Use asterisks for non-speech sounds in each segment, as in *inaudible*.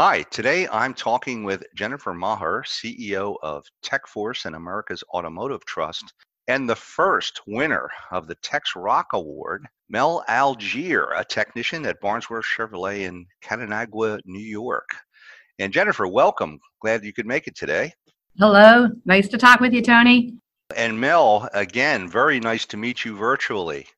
Hi, today I'm talking with Jennifer Maher, CEO of TechForce and America's Automotive Trust, and the first winner of the Techs Rock Award, Mel Algier, a technician at Barnesworth Chevrolet in Canandaigua, New York. And Jennifer, welcome. Glad you could make it today. Hello. Nice to talk with you, Tony. And Mel, again, very nice to meet you virtually.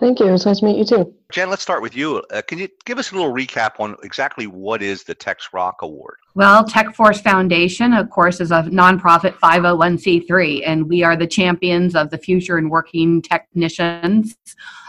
Thank you. It's nice to meet you too. Jen, let's start with you. Uh, can you give us a little recap on exactly what is the Techs Rock Award? Well, TechForce Foundation, of course, is a nonprofit 501c3, and we are the champions of the future and working technicians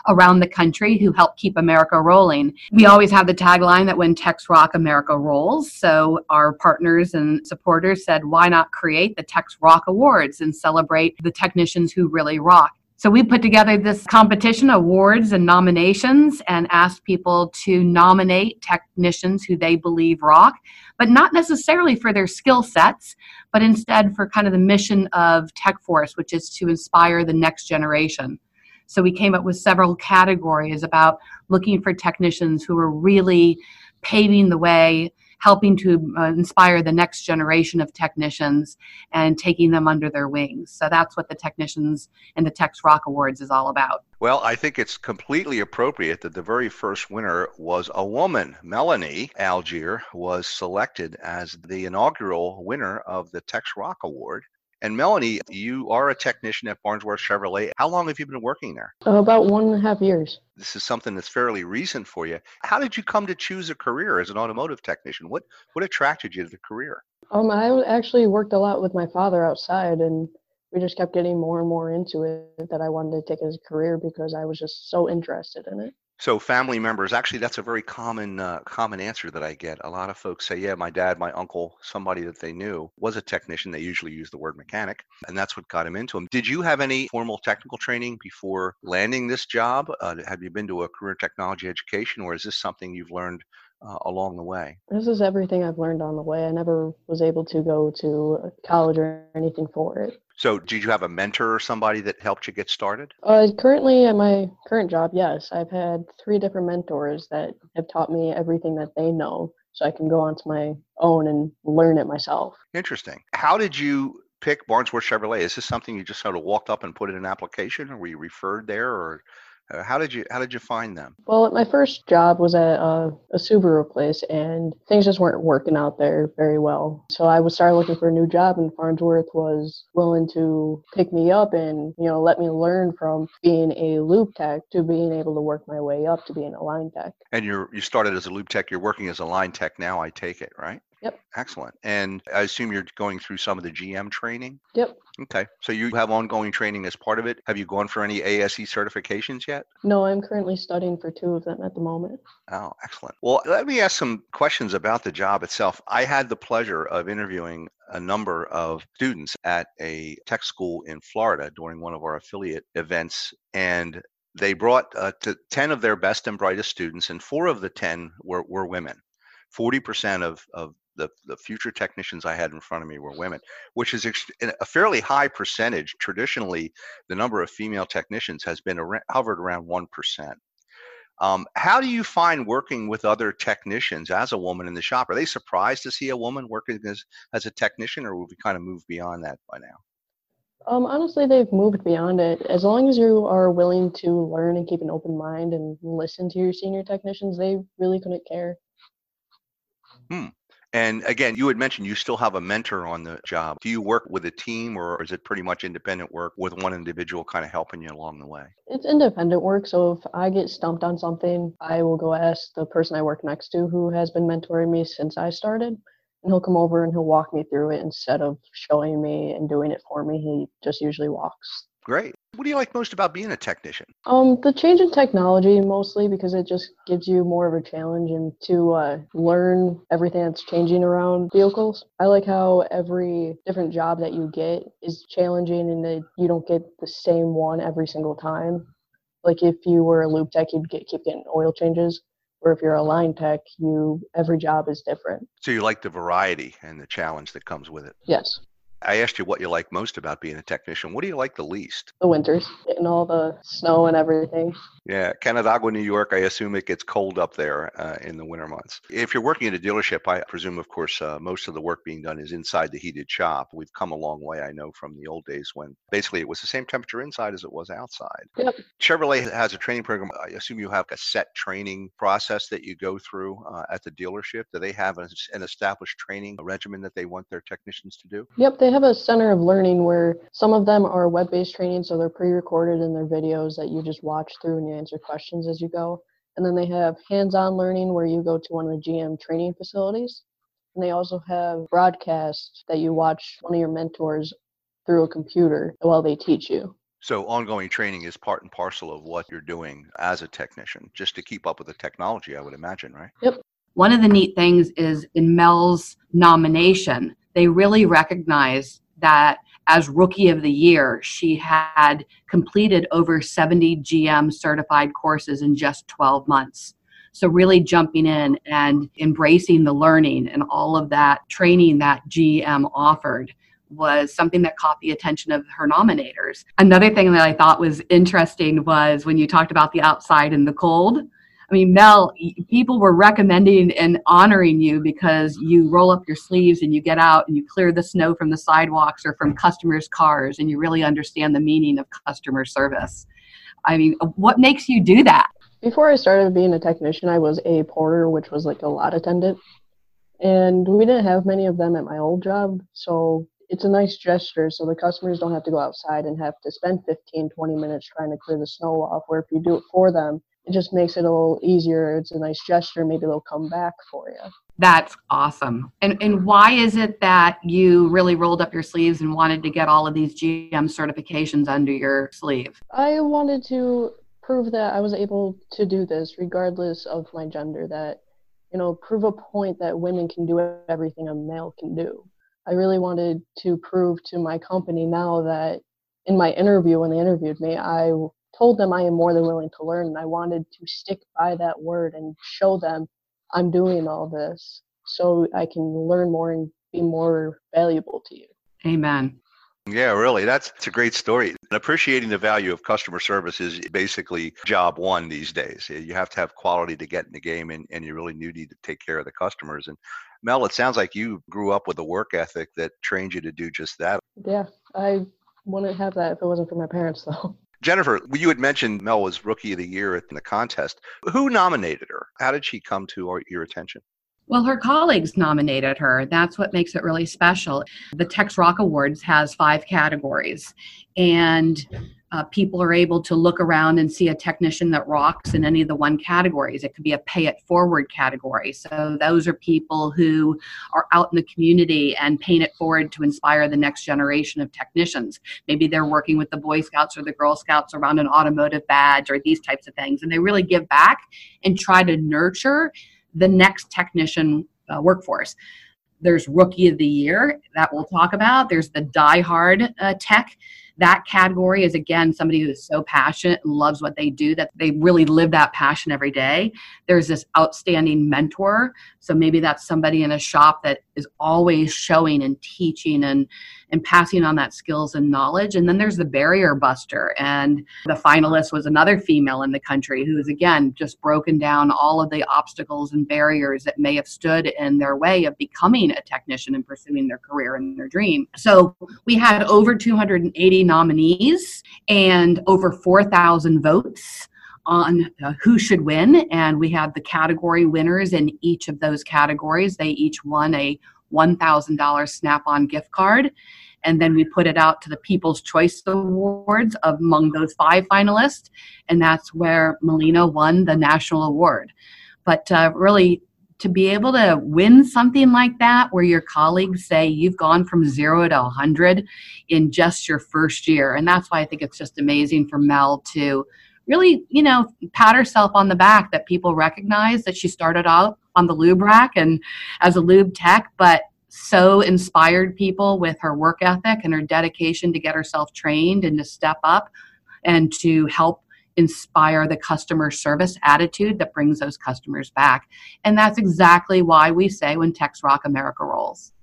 around the country who help keep America rolling. We always have the tagline that when Techs Rock, America rolls. So our partners and supporters said, why not create the Techs Rock Awards and celebrate the technicians who really rock? So we put together this competition, awards and nominations, and asked people to nominate technicians who they believe rock, but not necessarily for their skill sets, but instead for kind of the mission of TechForce, which is to inspire the next generation. So we came up with several categories about looking for technicians who are really paving the way helping to uh, inspire the next generation of technicians and taking them under their wings. So that's what the Technicians and the Techs Rock Awards is all about. Well, I think it's completely appropriate that the very first winner was a woman. Melanie Algier was selected as the inaugural winner of the Techs Rock Award. And Melanie, you are a technician at Barnesworth Chevrolet. How long have you been working there? Uh, about one and a half years. This is something that's fairly recent for you. How did you come to choose a career as an automotive technician? What what attracted you to the career? Um, I actually worked a lot with my father outside, and we just kept getting more and more into it that I wanted to take as a career because I was just so interested in it. So family members, actually, that's a very common uh, common answer that I get. A lot of folks say, "Yeah, my dad, my uncle, somebody that they knew was a technician." They usually use the word mechanic, and that's what got him into them. Did you have any formal technical training before landing this job? Uh, have you been to a career technology education, or is this something you've learned uh, along the way? This is everything I've learned on the way. I never was able to go to college or anything for it. So, did you have a mentor or somebody that helped you get started? Uh, currently, at my current job, yes, I've had three different mentors that have taught me everything that they know, so I can go onto my own and learn it myself. Interesting. How did you pick Barnesworth Chevrolet? Is this something you just sort of walked up and put in an application, or were you referred there, or uh, how did you how did you find them? Well, my first job was at a, a, Subaru place, and things just weren't working out there very well. So I would start looking for a new job, and Farnsworth was willing to pick me up and you know let me learn from being a lube tech to being able to work my way up to being a line tech. And you you started as a lube tech. You're working as a line tech now. I take it, right? Yep. Excellent. And I assume you're going through some of the GM training? Yep. Okay. So you have ongoing training as part of it. Have you gone for any ASE certifications yet? No, I'm currently studying for two of them at the moment. Oh, excellent. Well, let me ask some questions about the job itself. I had the pleasure of interviewing a number of students at a tech school in Florida during one of our affiliate events. And they brought uh, to 10 of their best and brightest students, and four of the 10 were, were women. 40% of, of the, the future technicians I had in front of me were women, which is a fairly high percentage. Traditionally, the number of female technicians has been around, hovered around 1%. Um, how do you find working with other technicians as a woman in the shop? Are they surprised to see a woman working as, as a technician, or have we kind of moved beyond that by now? Um, honestly, they've moved beyond it. As long as you are willing to learn and keep an open mind and listen to your senior technicians, they really couldn't care. Hmm. And again, you had mentioned you still have a mentor on the job. Do you work with a team or is it pretty much independent work with one individual kind of helping you along the way? It's independent work. So if I get stumped on something, I will go ask the person I work next to who has been mentoring me since I started. And he'll come over and he'll walk me through it instead of showing me and doing it for me. He just usually walks Great. What do you like most about being a technician? Um, the change in technology mostly because it just gives you more of a challenge and to uh, learn everything that's changing around vehicles. I like how every different job that you get is challenging and that you don't get the same one every single time. Like if you were a lube tech, you'd get, keep getting oil changes. Or if you're a line tech, you every job is different. So you like the variety and the challenge that comes with it. Yes. I asked you what you like most about being a technician. What do you like the least? The winters and all the snow and everything. Yeah, Canandaigua, New York. I assume it gets cold up there uh, in the winter months. If you're working at a dealership, I presume, of course, uh, most of the work being done is inside the heated shop. We've come a long way, I know, from the old days when basically it was the same temperature inside as it was outside. Yep. Chevrolet has a training program. I assume you have a set training process that you go through uh, at the dealership. Do they have an, an established training regimen that they want their technicians to do? Yep, they have a center of learning where some of them are web-based training, so they're pre-recorded and they're videos that you just watch through and you answer questions as you go. And then they have hands-on learning where you go to one of the GM training facilities. And they also have broadcasts that you watch one of your mentors through a computer while they teach you. So ongoing training is part and parcel of what you're doing as a technician, just to keep up with the technology, I would imagine, right? Yep. One of the neat things is in Mel's nomination, they really recognize that as rookie of the year, she had completed over 70 GM certified courses in just 12 months. So, really jumping in and embracing the learning and all of that training that GM offered was something that caught the attention of her nominators. Another thing that I thought was interesting was when you talked about the outside and the cold. I mean, Mel, people were recommending and honoring you because you roll up your sleeves and you get out and you clear the snow from the sidewalks or from customers' cars and you really understand the meaning of customer service. I mean, uh, what makes you do that? Before I started being a technician, I was a porter, which was like a lot attendant. And we didn't have many of them at my old job. So it's a nice gesture so the customers don't have to go outside and have to spend 15, 20 minutes trying to clear the snow off. Where if you do it for them, it just makes it a little easier. It's a nice gesture. Maybe they'll come back for you. That's awesome. And and why is it that you really rolled up your sleeves and wanted to get all of these GM certifications under your sleeve? I wanted to prove that I was able to do this regardless of my gender that you know prove a point that women can do everything a male can do. I really wanted to prove to my company now that in my interview when they interviewed me, I told them I am more than willing to learn and I wanted to stick by that word and show them I'm doing all this so I can learn more and be more valuable to you. Amen. Yeah, really. That's it's a great story. And appreciating the value of customer service is basically job one these days. You have to have quality to get in the game and, and you really need to take care of the customers. And Mel, it sounds like you grew up with a work ethic that trained you to do just that. Yeah, I wouldn't have that if it wasn't for my parents though. Jennifer, you had mentioned Mel was Rookie of the Year in the contest. Who nominated her? How did she come to your attention? Well, her colleagues nominated her. That's what makes it really special. The Techs Rock Awards has five categories, and uh, people are able to look around and see a technician that rocks in any of the one categories. It could be a pay it forward category. So those are people who are out in the community and paying it forward to inspire the next generation of technicians. Maybe they're working with the Boy Scouts or the Girl Scouts around an automotive badge or these types of things. And they really give back and try to nurture the next technician uh, workforce. There's Rookie of the Year that we'll talk about. There's the Die Hard uh, Tech that category is again somebody who is so passionate and loves what they do that they really live that passion every day. There's this outstanding mentor. So maybe that's somebody in a shop that is always showing and teaching and and passing on that skills and knowledge and then there's the barrier buster and the finalist was another female in the country who has again just broken down all of the obstacles and barriers that may have stood in their way of becoming a technician and pursuing their career and their dream so we had over 280 nominees and over 4,000 votes on uh, who should win. And we had the category winners in each of those categories. They each won a $1,000 Snap on gift card. And then we put it out to the People's Choice Awards among those five finalists. And that's where Melina won the national award. But uh, really, to be able to win something like that where your colleagues say you've gone from zero to 100 in just your first year and that's why i think it's just amazing for mel to really you know pat herself on the back that people recognize that she started out on the lube rack and as a lube tech but so inspired people with her work ethic and her dedication to get herself trained and to step up and to help inspire the customer service attitude that brings those customers back. And that's exactly why we say when Techs Rock America rolls.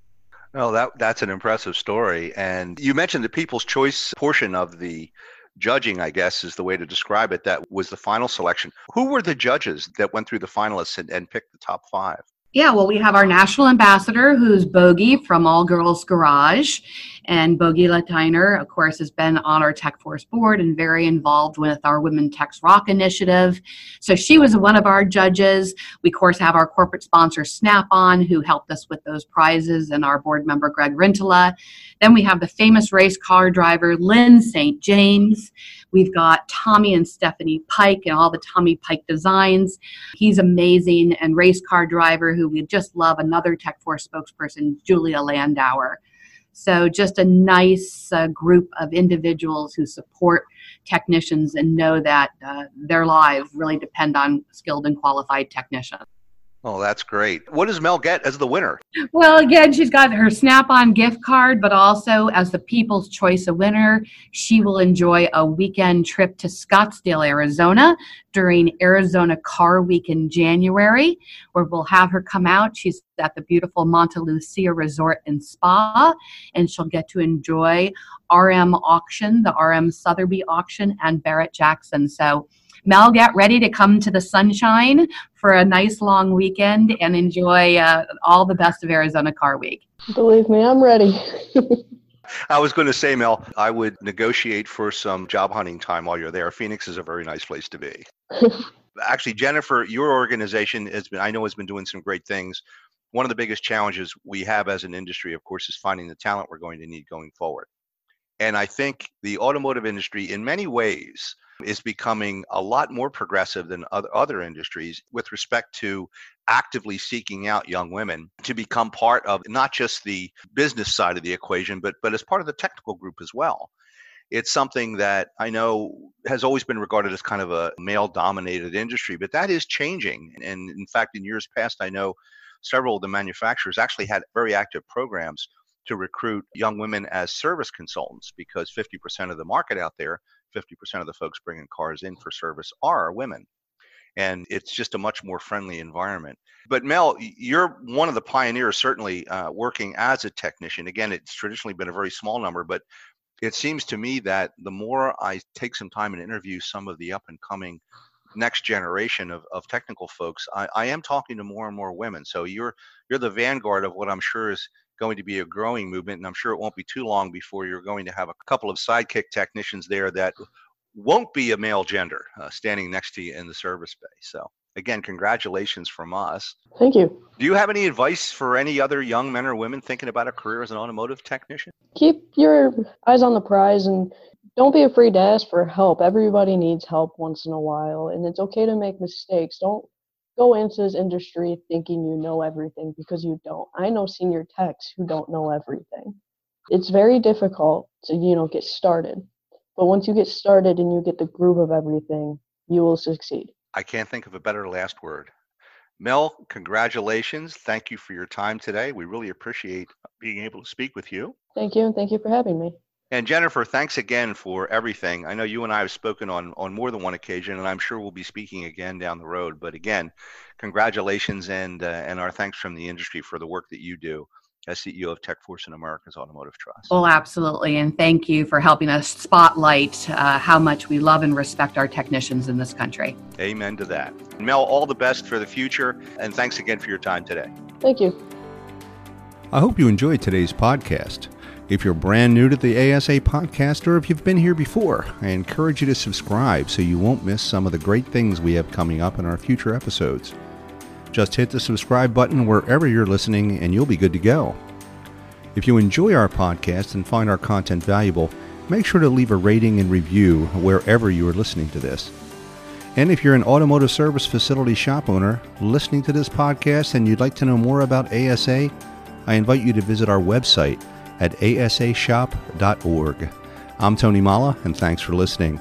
Well, that that's an impressive story. And you mentioned the People's Choice portion of the judging, I guess is the way to describe it. That was the final selection. Who were the judges that went through the finalists and, and picked the top five? Yeah, well, we have our national ambassador, who's Bogi from All Girls Garage. And Bogi Lateiner, of course, has been on our Tech Force board and very involved with our Women Techs Rock initiative. So she was one of our judges. We, of course, have our corporate sponsor, Snap On, who helped us with those prizes, and our board member, Greg Rintala. Then we have the famous race car driver, Lyn St. James. We've got Tommy and Stephanie Pike and all the Tommy Pike designs. He's amazing and race car driver who we just love. Another Tech Force spokesperson, Julia Landauer. So just a nice uh, group of individuals who support technicians and know that uh, their lives really depend on skilled and qualified technicians. Oh, that's great. What does Mel get as the winner? Well, again, she's got her Snap on gift card, but also as the People's Choice of winner, she will enjoy a weekend trip to Scottsdale, Arizona during Arizona Car Week in January, where we'll have her come out. She's at the beautiful Montelucia Resort and Spa, and she'll get to enjoy RM auction, the RM Sotheby auction, and Barrett Jackson. So Mel, get ready to come to the sunshine for a nice long weekend and enjoy uh, all the best of Arizona Car Week. Believe me, I'm ready. *laughs* I was going to say, Mel, I would negotiate for some job hunting time while you're there. Phoenix is a very nice place to be. *laughs* Actually, Jennifer, your organization has been, I know, has been doing some great things. One of the biggest challenges we have as an industry, of course, is finding the talent we're going to need going forward. And I think the automotive industry, in many ways, is becoming a lot more progressive than other, other industries with respect to actively seeking out young women to become part of not just the business side of the equation, but, but as part of the technical group as well. It's something that I know has always been regarded as kind of a male dominated industry, but that is changing. And in fact, in years past, I know several of the manufacturers actually had very active programs to recruit young women as service consultants because 50% of the market out there 50% of the folks bringing cars in for service are women. And it's just a much more friendly environment. But Mel, you're one of the pioneers, certainly uh, working as a technician. Again, it's traditionally been a very small number, but it seems to me that the more I take some time and interview some of the up and coming next generation of, of technical folks, I, I am talking to more and more women. So you're you're the vanguard of what I'm sure is going to be a growing movement, and I'm sure it won't be too long before you're going to have a couple of sidekick technicians there that won't be a male gender uh, standing next to you in the service bay. So again, congratulations from us. Thank you. Do you have any advice for any other young men or women thinking about a career as an automotive technician? Keep your eyes on the prize and don't be afraid to ask for help. Everybody needs help once in a while, and it's okay to make mistakes. Don't go into this industry thinking you know everything because you don't. I know senior techs who don't know everything. It's very difficult to, you know, get started. But once you get started and you get the groove of everything, you will succeed. I can't think of a better last word. Mel, congratulations. Thank you for your time today. We really appreciate being able to speak with you. Thank you, and thank you for having me. And Jennifer, thanks again for everything. I know you and I have spoken on on more than one occasion, and I'm sure we'll be speaking again down the road. But again, congratulations and uh, and our thanks from the industry for the work that you do as CEO of TechForce and America's Automotive Trust. Well, absolutely, and thank you for helping us spotlight uh, how much we love and respect our technicians in this country. Amen to that. Mel, all the best for the future, and thanks again for your time today. Thank you. I hope you enjoyed today's podcast. If you're brand new to the ASA podcast or if you've been here before, I encourage you to subscribe so you won't miss some of the great things we have coming up in our future episodes. Just hit the subscribe button wherever you're listening and you'll be good to go. If you enjoy our podcast and find our content valuable, make sure to leave a rating and review wherever you are listening to this. And if you're an automotive service facility shop owner listening to this podcast and you'd like to know more about ASA, I invite you to visit our website at asashop.org. I'm Tony Molla, and thanks for listening.